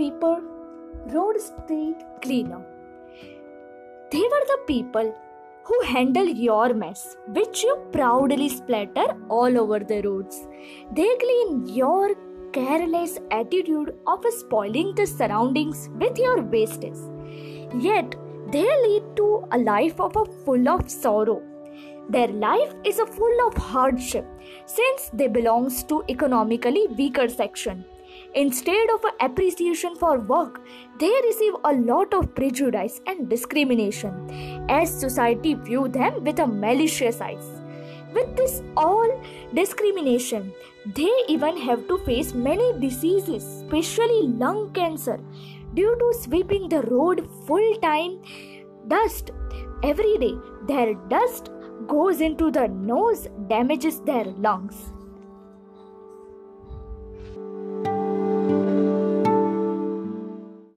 sweeper, road street cleaner. They were the people who handle your mess, which you proudly splatter all over the roads. They clean your careless attitude of spoiling the surroundings with your wastage. Yet, they lead to a life of a full of sorrow. Their life is a full of hardship since they belongs to economically weaker section. Instead of appreciation for work, they receive a lot of prejudice and discrimination as society view them with a malicious eyes. With this all discrimination, they even have to face many diseases, especially lung cancer, due to sweeping the road full time dust every day. Their dust goes into the nose, damages their lungs.